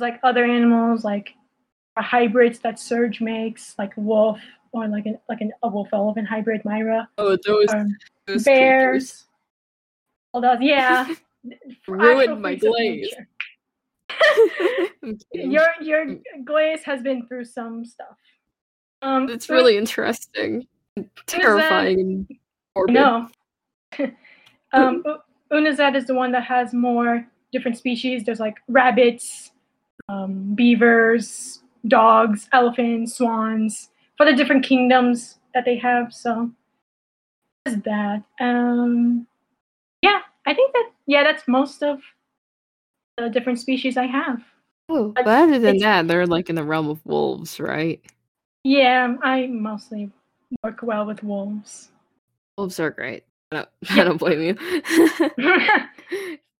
like other animals like hybrids that Surge makes, like wolf or like an like an, a wolf elephant hybrid Myra. Oh, those, Um, those bears. All those, yeah. Ruined my glaze. nature. creatures. I'm kidding. Your your glaze has been through some stuff. Um, It's really interesting, terrifying, and morbid. No. um, is the one that has more different species. There's like rabbits, um, beavers, dogs, elephants, swans for the different kingdoms that they have. So that. Um, yeah, I think that yeah, that's most of the different species I have. Oh, But but other than that, they're like in the realm of wolves, right? Yeah, I mostly work well with wolves. Wolves are great. I don't, I don't blame you.